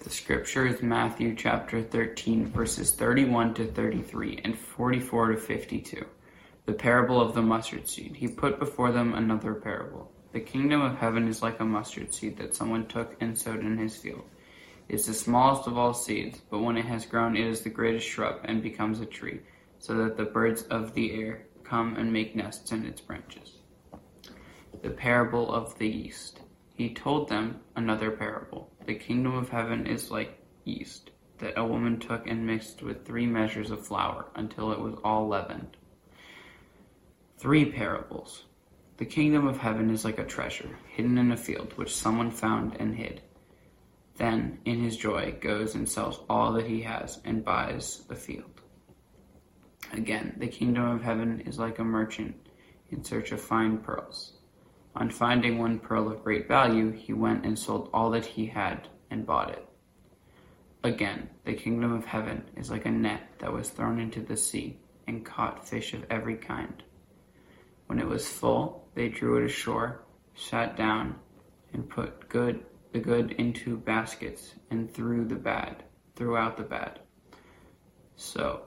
The scripture is Matthew chapter 13, verses 31 to 33 and 44 to 52. The parable of the mustard seed. He put before them another parable. The kingdom of heaven is like a mustard seed that someone took and sowed in his field. It is the smallest of all seeds, but when it has grown, it is the greatest shrub and becomes a tree, so that the birds of the air come and make nests in its branches. The parable of the yeast. He told them another parable. The kingdom of heaven is like yeast that a woman took and mixed with three measures of flour until it was all leavened. Three parables. The kingdom of heaven is like a treasure hidden in a field which someone found and hid. Then, in his joy, goes and sells all that he has and buys the field. Again, the kingdom of heaven is like a merchant in search of fine pearls. On finding one pearl of great value, he went and sold all that he had and bought it. Again, the kingdom of heaven is like a net that was thrown into the sea and caught fish of every kind. When it was full, they drew it ashore, sat down, and put good the good into baskets and threw the bad, threw out the bad. So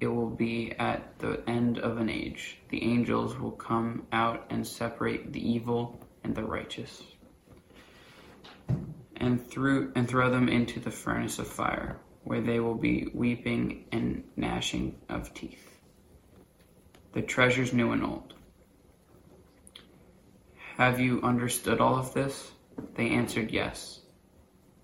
it will be at the end of an age. The angels will come out and separate the evil and the righteous, and through and throw them into the furnace of fire, where they will be weeping and gnashing of teeth. The treasures new and old. Have you understood all of this? They answered, Yes.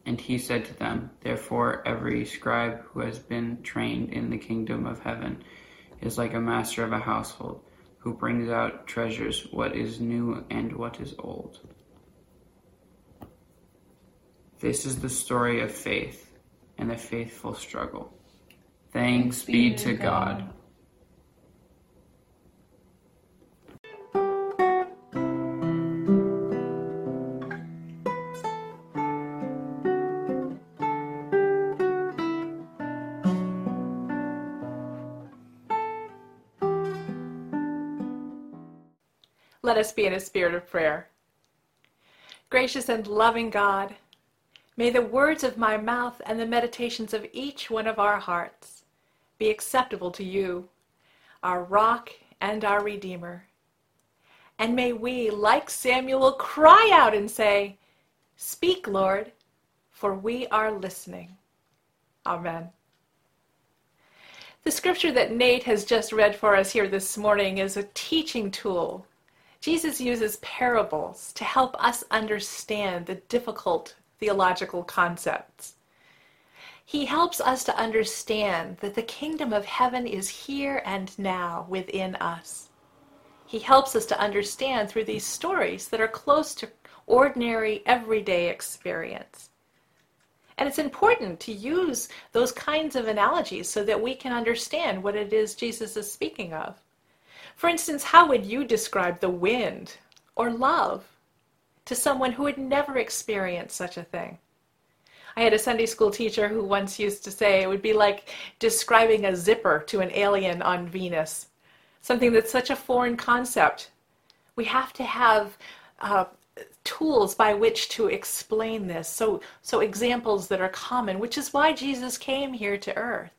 And he said to them, Therefore, every scribe who has been trained in the kingdom of heaven is like a master of a household who brings out treasures what is new and what is old. This is the story of faith and the faithful struggle. Thanks, Thanks be, to God. God. Let us be in a spirit of prayer. Gracious and loving God, may the words of my mouth and the meditations of each one of our hearts be acceptable to you, our rock and our Redeemer. And may we, like Samuel, cry out and say, Speak, Lord, for we are listening. Amen. The scripture that Nate has just read for us here this morning is a teaching tool Jesus uses parables to help us understand the difficult theological concepts. He helps us to understand that the kingdom of heaven is here and now within us. He helps us to understand through these stories that are close to ordinary, everyday experience. And it's important to use those kinds of analogies so that we can understand what it is Jesus is speaking of. For instance, how would you describe the wind or love to someone who had never experienced such a thing? I had a Sunday school teacher who once used to say it would be like describing a zipper to an alien on Venus, something that's such a foreign concept. We have to have uh, tools by which to explain this, so, so examples that are common, which is why Jesus came here to earth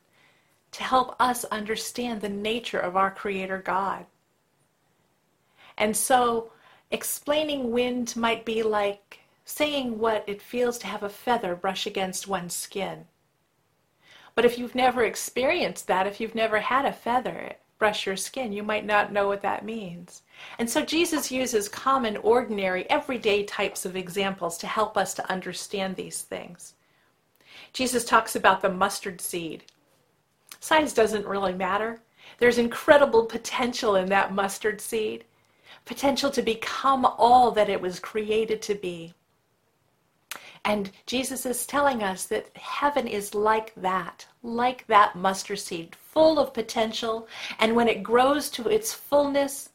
to help us understand the nature of our Creator God. And so, explaining wind might be like saying what it feels to have a feather brush against one's skin. But if you've never experienced that, if you've never had a feather brush your skin, you might not know what that means. And so Jesus uses common, ordinary, everyday types of examples to help us to understand these things. Jesus talks about the mustard seed Size doesn't really matter. There's incredible potential in that mustard seed, potential to become all that it was created to be. And Jesus is telling us that heaven is like that, like that mustard seed, full of potential. And when it grows to its fullness,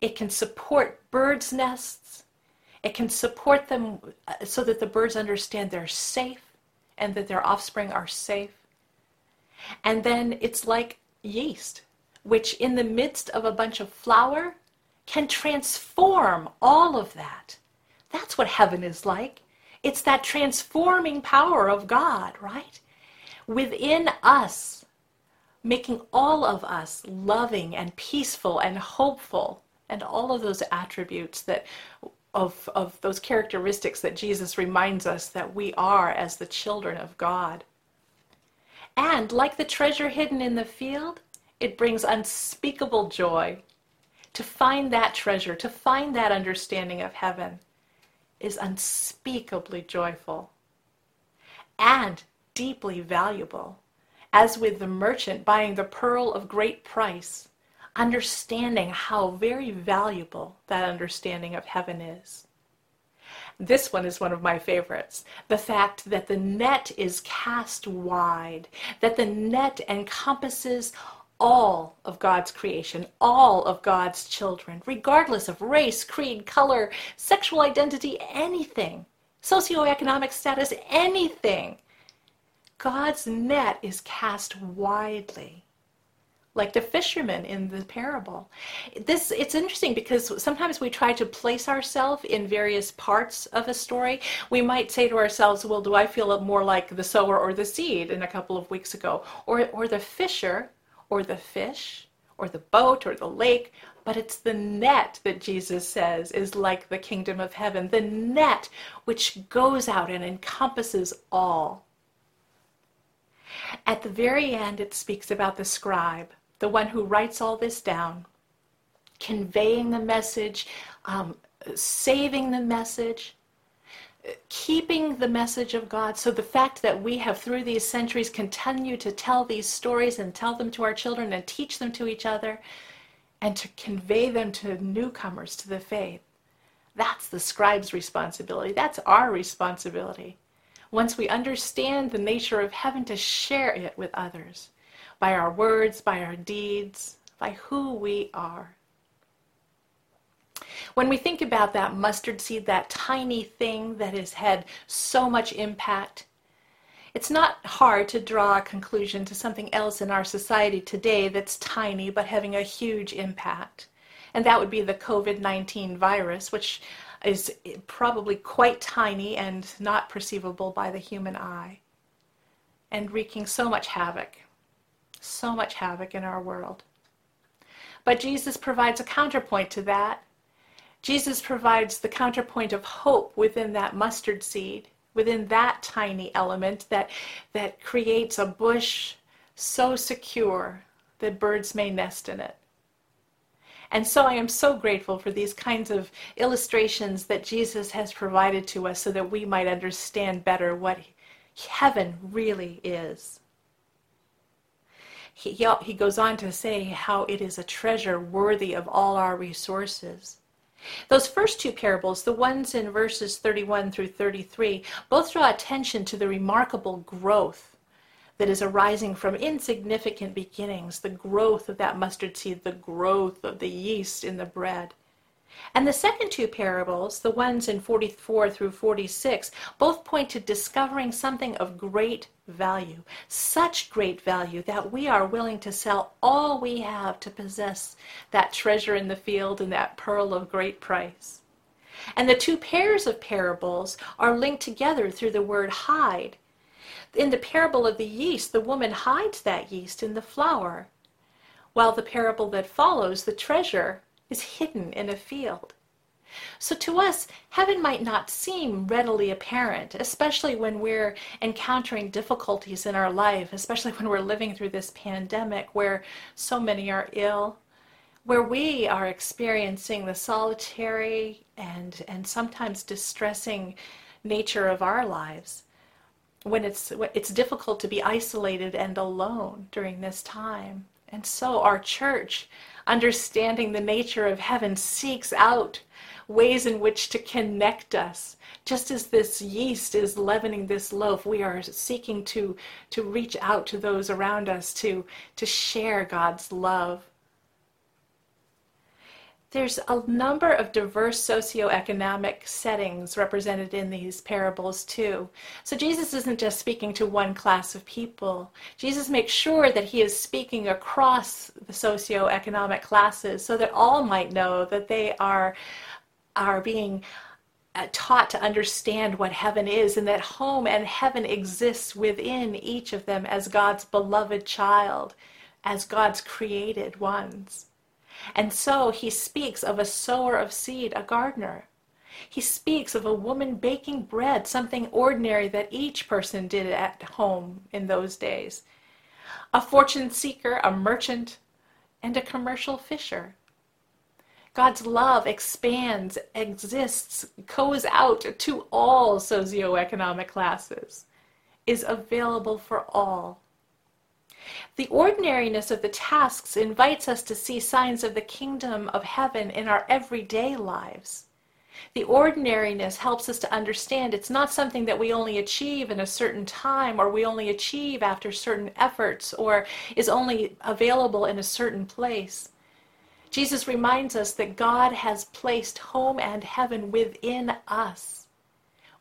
it can support birds' nests. It can support them uh, so that the birds understand they're safe and that their offspring are safe. And then it's like yeast, which in the midst of a bunch of flour can transform all of that. That's what heaven is like. It's that transforming power of God, right? Within us, making all of us loving and peaceful and hopeful, and all of those attributes that of, of those characteristics that Jesus reminds us that we are as the children of God. And like the treasure hidden in the field, it brings unspeakable joy. To find that treasure, to find that understanding of heaven, is unspeakably joyful and deeply valuable. As with the merchant buying the pearl of great price, understanding how very valuable that understanding of heaven is. This one is one of my favorites. The fact that the net is cast wide, that the net encompasses all of God's creation, all of God's children, regardless of race, creed, color, sexual identity, anything, socioeconomic status, anything. God's net is cast widely like the fishermen in the parable. This it's interesting because sometimes we try to place ourselves in various parts of a story. We might say to ourselves, "Well, do I feel more like the sower or the seed?" In a couple of weeks ago, or or the fisher, or the fish, or the boat, or the lake. But it's the net that Jesus says is like the kingdom of heaven, the net which goes out and encompasses all. At the very end, it speaks about the scribe the one who writes all this down, conveying the message, um, saving the message, keeping the message of God. So the fact that we have, through these centuries, continued to tell these stories and tell them to our children and teach them to each other and to convey them to newcomers to the faith, that's the scribe's responsibility. That's our responsibility. Once we understand the nature of heaven, to share it with others by our words, by our deeds, by who we are. When we think about that mustard seed, that tiny thing that has had so much impact, it's not hard to draw a conclusion to something else in our society today that's tiny but having a huge impact. And that would be the COVID 19 virus, which is probably quite tiny and not perceivable by the human eye, and wreaking so much havoc so much havoc in our world. But Jesus provides a counterpoint to that. Jesus provides the counterpoint of hope within that mustard seed, within that tiny element that, that creates a bush so secure that birds may nest in it. And so I am so grateful for these kinds of illustrations that Jesus has provided to us so that we might understand better what heaven really is he, he goes on to say how it is a treasure worthy of all our resources. Those first two parables, the ones in verses 31 through 33, both draw attention to the remarkable growth that is arising from insignificant beginnings, the growth of that mustard seed, the growth of the yeast in the bread. And the second two parables, the ones in 44 through 46, both point to discovering something of great value, such great value that we are willing to sell all we have to possess that treasure in the field and that pearl of great price. And the two pairs of parables are linked together through the word hide. In the parable of the yeast, the woman hides that yeast in the flour, while the parable that follows, the treasure, is hidden in a field. So to us, heaven might not seem readily apparent, especially when we're encountering difficulties in our life, especially when we're living through this pandemic where so many are ill, where we are experiencing the solitary and, and sometimes distressing nature of our lives. When it's, it's difficult to be isolated and alone during this time. And so our church understanding the nature of heaven, seeks out ways in which to connect us. Just as this yeast is leavening this loaf, we are seeking to, to reach out to those around us to, to share God's love there's a number of diverse socioeconomic settings represented in these parables too. So Jesus isn't just speaking to one class of people. Jesus makes sure that he is speaking across the socioeconomic classes so that all might know that they are are being uh, taught to understand what heaven is and that home and heaven exists within each of them as God's beloved child, as God's created ones. And so he speaks of a sower of seed, a gardener. He speaks of a woman baking bread, something ordinary that each person did at home in those days. A fortune seeker, a merchant, and a commercial fisher. God's love expands, exists, goes out to all socioeconomic classes, is available for all. The ordinariness of the tasks invites us to see signs of the kingdom of heaven in our everyday lives. The ordinariness helps us to understand it's not something that we only achieve in a certain time or we only achieve after certain efforts or is only available in a certain place. Jesus reminds us that God has placed home and heaven within us.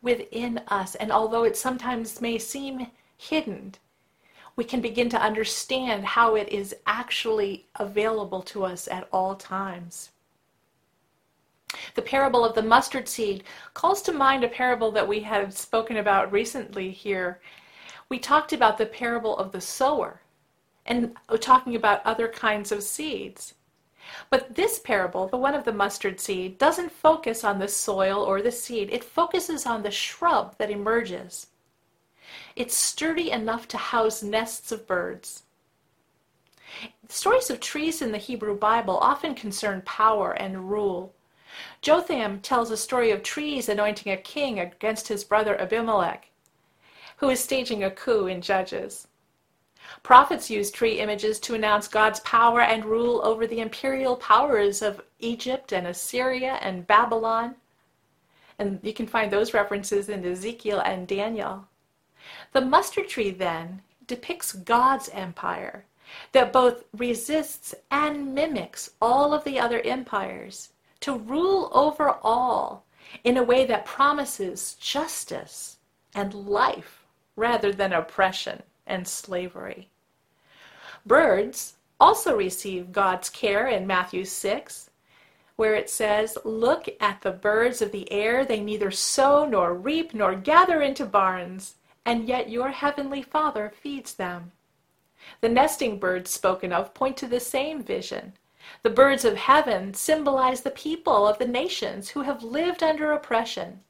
Within us. And although it sometimes may seem hidden, we can begin to understand how it is actually available to us at all times. The parable of the mustard seed calls to mind a parable that we have spoken about recently here. We talked about the parable of the sower and talking about other kinds of seeds. But this parable, the one of the mustard seed, doesn't focus on the soil or the seed. It focuses on the shrub that emerges. It's sturdy enough to house nests of birds. Stories of trees in the Hebrew Bible often concern power and rule. Jotham tells a story of trees anointing a king against his brother Abimelech, who is staging a coup in Judges. Prophets use tree images to announce God's power and rule over the imperial powers of Egypt and Assyria and Babylon. And you can find those references in Ezekiel and Daniel. The mustard tree then depicts God's empire that both resists and mimics all of the other empires to rule over all in a way that promises justice and life rather than oppression and slavery. Birds also receive God's care in Matthew 6, where it says, Look at the birds of the air, they neither sow nor reap nor gather into barns, and yet your heavenly Father feeds them. The nesting birds spoken of point to the same vision. The birds of heaven symbolize the people of the nations who have lived under oppression.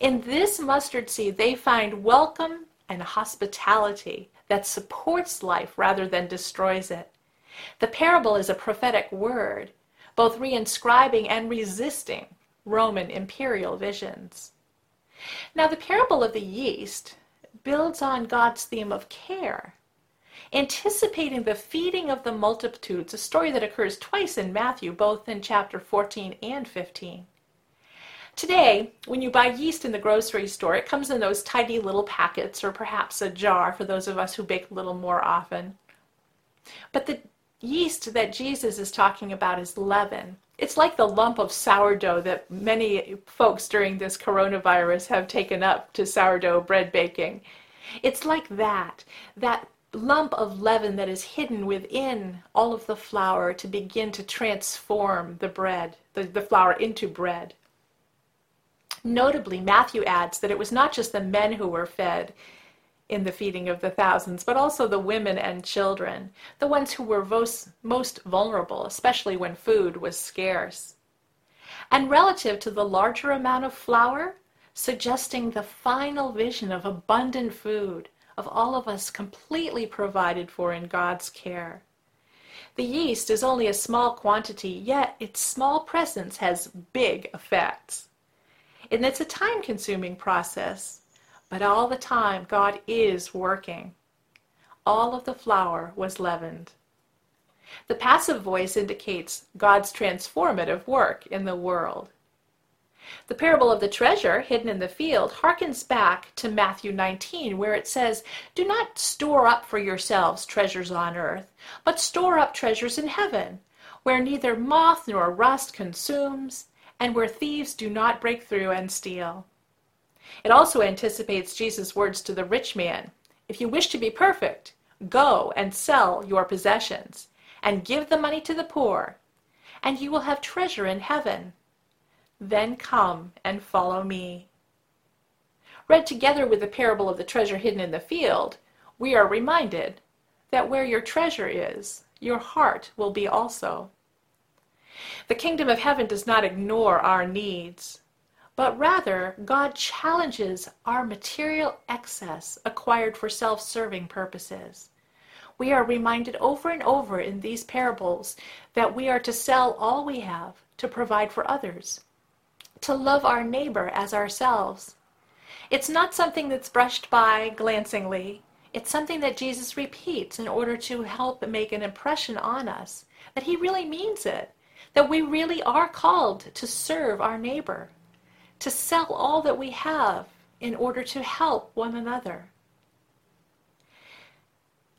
In this mustard seed, they find welcome and hospitality that supports life rather than destroys it. The parable is a prophetic word, both reinscribing and resisting Roman imperial visions. Now, the parable of the yeast builds on God's theme of care, anticipating the feeding of the multitudes, a story that occurs twice in Matthew, both in chapter 14 and 15. Today, when you buy yeast in the grocery store, it comes in those tidy little packets or perhaps a jar for those of us who bake a little more often. But the yeast that Jesus is talking about is leaven. It's like the lump of sourdough that many folks during this coronavirus have taken up to sourdough bread baking. It's like that, that lump of leaven that is hidden within all of the flour to begin to transform the bread, the, the flour into bread. Notably, Matthew adds that it was not just the men who were fed in the feeding of the thousands, but also the women and children, the ones who were most, vulnerable, especially when food was scarce. And relative to the larger amount of flour, suggesting the final vision of abundant food, of all of us completely provided for in God's care. The yeast is only a small quantity, yet its small presence has big effects. And it's a time consuming process, but all the time God is working. All of the flour was leavened. The passive voice indicates God's transformative work in the world. The parable of the treasure hidden in the field harkens back to Matthew 19, where it says, Do not store up for yourselves treasures on earth, but store up treasures in heaven, where neither moth nor rust consumes, and where thieves do not break through and steal. It also anticipates Jesus' words to the rich man If you wish to be perfect, go and sell your possessions, and give the money to the poor, and you will have treasure in heaven. Then come and follow me. Read together with the parable of the treasure hidden in the field, we are reminded that where your treasure is, your heart will be also. The kingdom of heaven does not ignore our needs, but rather God challenges our material excess acquired for self serving purposes. We are reminded over and over in these parables that we are to sell all we have to provide for others, to love our neighbor as ourselves. It's not something that's brushed by glancingly. It's something that Jesus repeats in order to help make an impression on us that he really means it, that we really are called to serve our neighbor, to sell all that we have in order to help one another.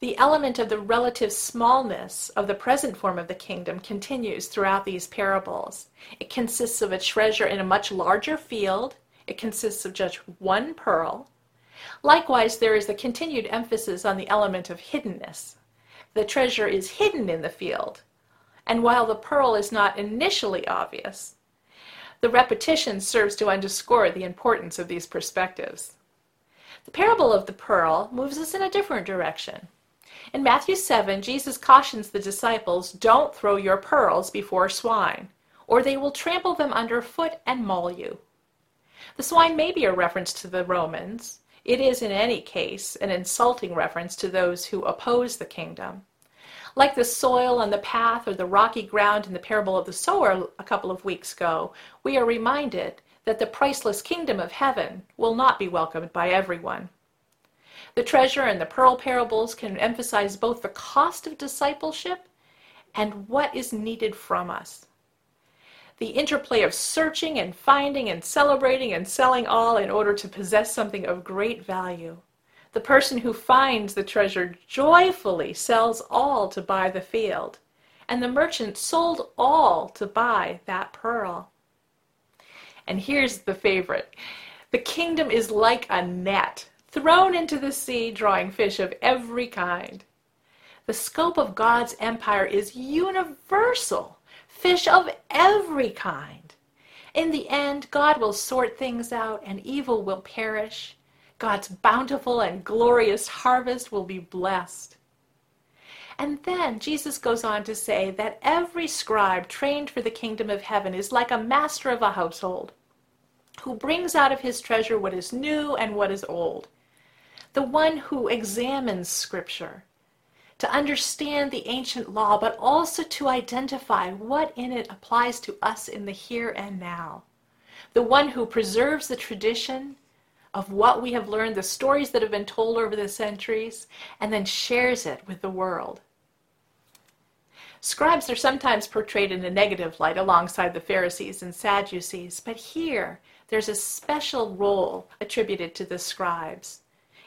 The element of the relative smallness of the present form of the kingdom continues throughout these parables. It consists of a treasure in a much larger field. It consists of just one pearl. Likewise, there is the continued emphasis on the element of hiddenness. The treasure is hidden in the field, and while the pearl is not initially obvious, the repetition serves to underscore the importance of these perspectives. The parable of the pearl moves us in a different direction. In Matthew 7, Jesus cautions the disciples don't throw your pearls before swine, or they will trample them underfoot and maul you. The swine may be a reference to the Romans, it is, in any case, an insulting reference to those who oppose the kingdom. Like the soil on the path or the rocky ground in the parable of the sower a couple of weeks ago, we are reminded that the priceless kingdom of heaven will not be welcomed by everyone. The treasure and the pearl parables can emphasize both the cost of discipleship and what is needed from us the interplay of searching and finding and celebrating and selling all in order to possess something of great value. The person who finds the treasure joyfully sells all to buy the field, and the merchant sold all to buy that pearl. And here's the favorite the kingdom is like a net thrown into the sea, drawing fish of every kind. The scope of God's empire is universal fish of every kind. In the end, God will sort things out and evil will perish. God's bountiful and glorious harvest will be blessed. And then Jesus goes on to say that every scribe trained for the kingdom of heaven is like a master of a household who brings out of his treasure what is new and what is old. The one who examines Scripture to understand the ancient law, but also to identify what in it applies to us in the here and now. The one who preserves the tradition of what we have learned, the stories that have been told over the centuries, and then shares it with the world. Scribes are sometimes portrayed in a negative light alongside the Pharisees and Sadducees, but here there's a special role attributed to the scribes.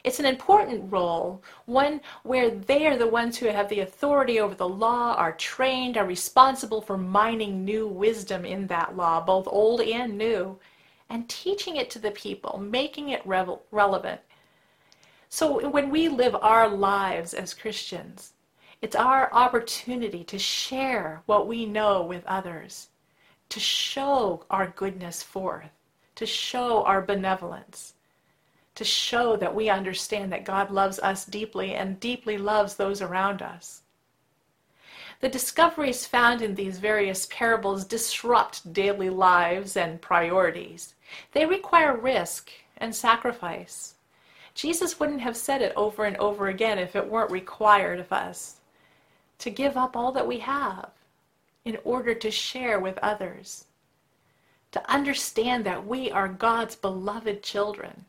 It's an important role, one where they are the ones who have the authority over the law, are trained, are responsible for mining new wisdom in that law, both old and new, and teaching it to the people, making it revel- relevant. So when we live our lives as Christians, it's our opportunity to share what we know with others, to show our goodness forth, to show our benevolence to show that we understand that God loves us deeply and deeply loves those around us. The discoveries found in these various parables disrupt daily lives and priorities. They require risk and sacrifice. Jesus wouldn't have said it over and over again if it weren't required of us to give up all that we have in order to share with others, to understand that we are God's beloved children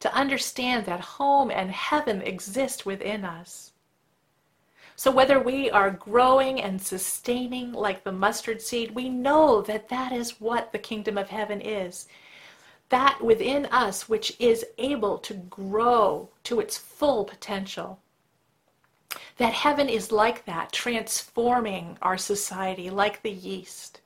to understand that home and heaven exist within us. So, whether we are growing and sustaining like the mustard seed, we know that that is what the kingdom of heaven is. That within us which is able to grow to its full potential. That heaven is like that, transforming our society like the yeast.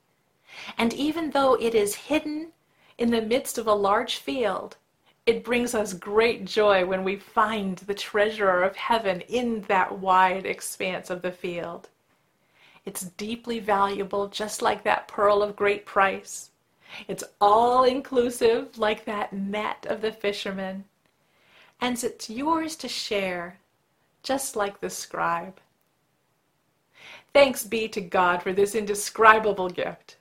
And even though it is hidden in the midst of a large field, it brings us great joy when we find the treasure of heaven in that wide expanse of the field. It's deeply valuable, just like that pearl of great price. It's all inclusive, like that net of the fisherman. And it's yours to share, just like the scribe. Thanks be to God for this indescribable gift.